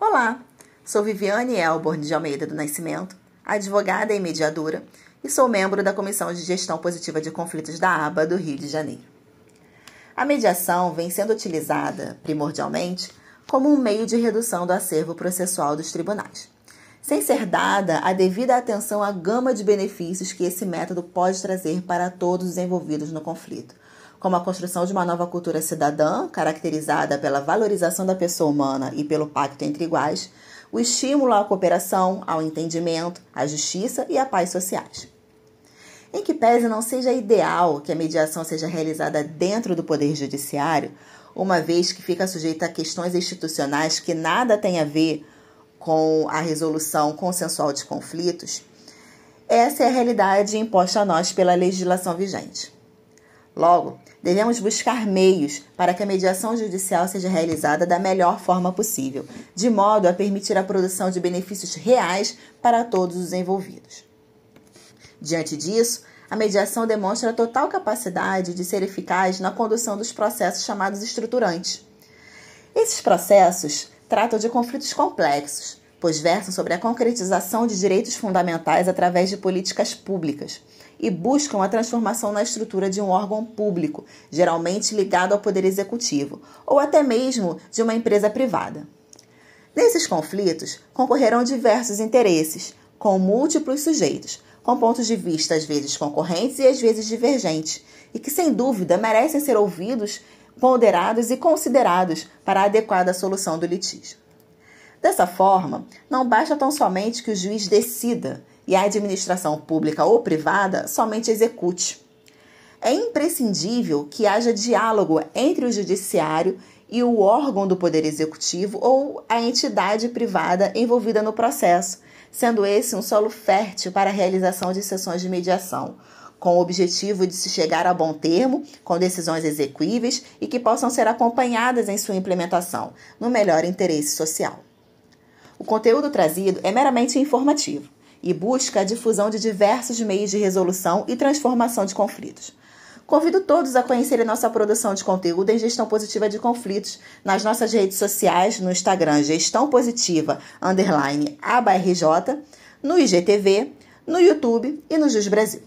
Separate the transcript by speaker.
Speaker 1: Olá, sou Viviane Elborn de Almeida do Nascimento, advogada e mediadora, e sou membro da Comissão de Gestão Positiva de Conflitos da ABA do Rio de Janeiro. A mediação vem sendo utilizada, primordialmente, como um meio de redução do acervo processual dos tribunais, sem ser dada a devida atenção à gama de benefícios que esse método pode trazer para todos os envolvidos no conflito, como a construção de uma nova cultura cidadã, caracterizada pela valorização da pessoa humana e pelo pacto entre iguais, o estímulo à cooperação, ao entendimento, à justiça e à paz sociais. Em que pese não seja ideal que a mediação seja realizada dentro do Poder Judiciário, uma vez que fica sujeita a questões institucionais que nada têm a ver com a resolução consensual de conflitos, essa é a realidade imposta a nós pela legislação vigente. Logo, devemos buscar meios para que a mediação judicial seja realizada da melhor forma possível, de modo a permitir a produção de benefícios reais para todos os envolvidos. Diante disso, a mediação demonstra a total capacidade de ser eficaz na condução dos processos chamados estruturantes. Esses processos tratam de conflitos complexos, pois versam sobre a concretização de direitos fundamentais através de políticas públicas e buscam a transformação na estrutura de um órgão público, geralmente ligado ao poder executivo, ou até mesmo de uma empresa privada. Nesses conflitos concorrerão diversos interesses, com múltiplos sujeitos, com pontos de vista às vezes concorrentes e às vezes divergentes, e que sem dúvida merecem ser ouvidos, ponderados e considerados para a adequada solução do litígio. Dessa forma, não basta tão somente que o juiz decida, e a administração pública ou privada somente execute. É imprescindível que haja diálogo entre o judiciário e o órgão do Poder Executivo ou a entidade privada envolvida no processo, sendo esse um solo fértil para a realização de sessões de mediação, com o objetivo de se chegar a bom termo, com decisões execuíveis e que possam ser acompanhadas em sua implementação, no melhor interesse social. O conteúdo trazido é meramente informativo e busca a difusão de diversos meios de resolução e transformação de conflitos. Convido todos a conhecerem nossa produção de conteúdo em gestão positiva de conflitos nas nossas redes sociais, no Instagram Gestão Positiva underline ABRJ, no IGTV, no YouTube e no Jus Brasil.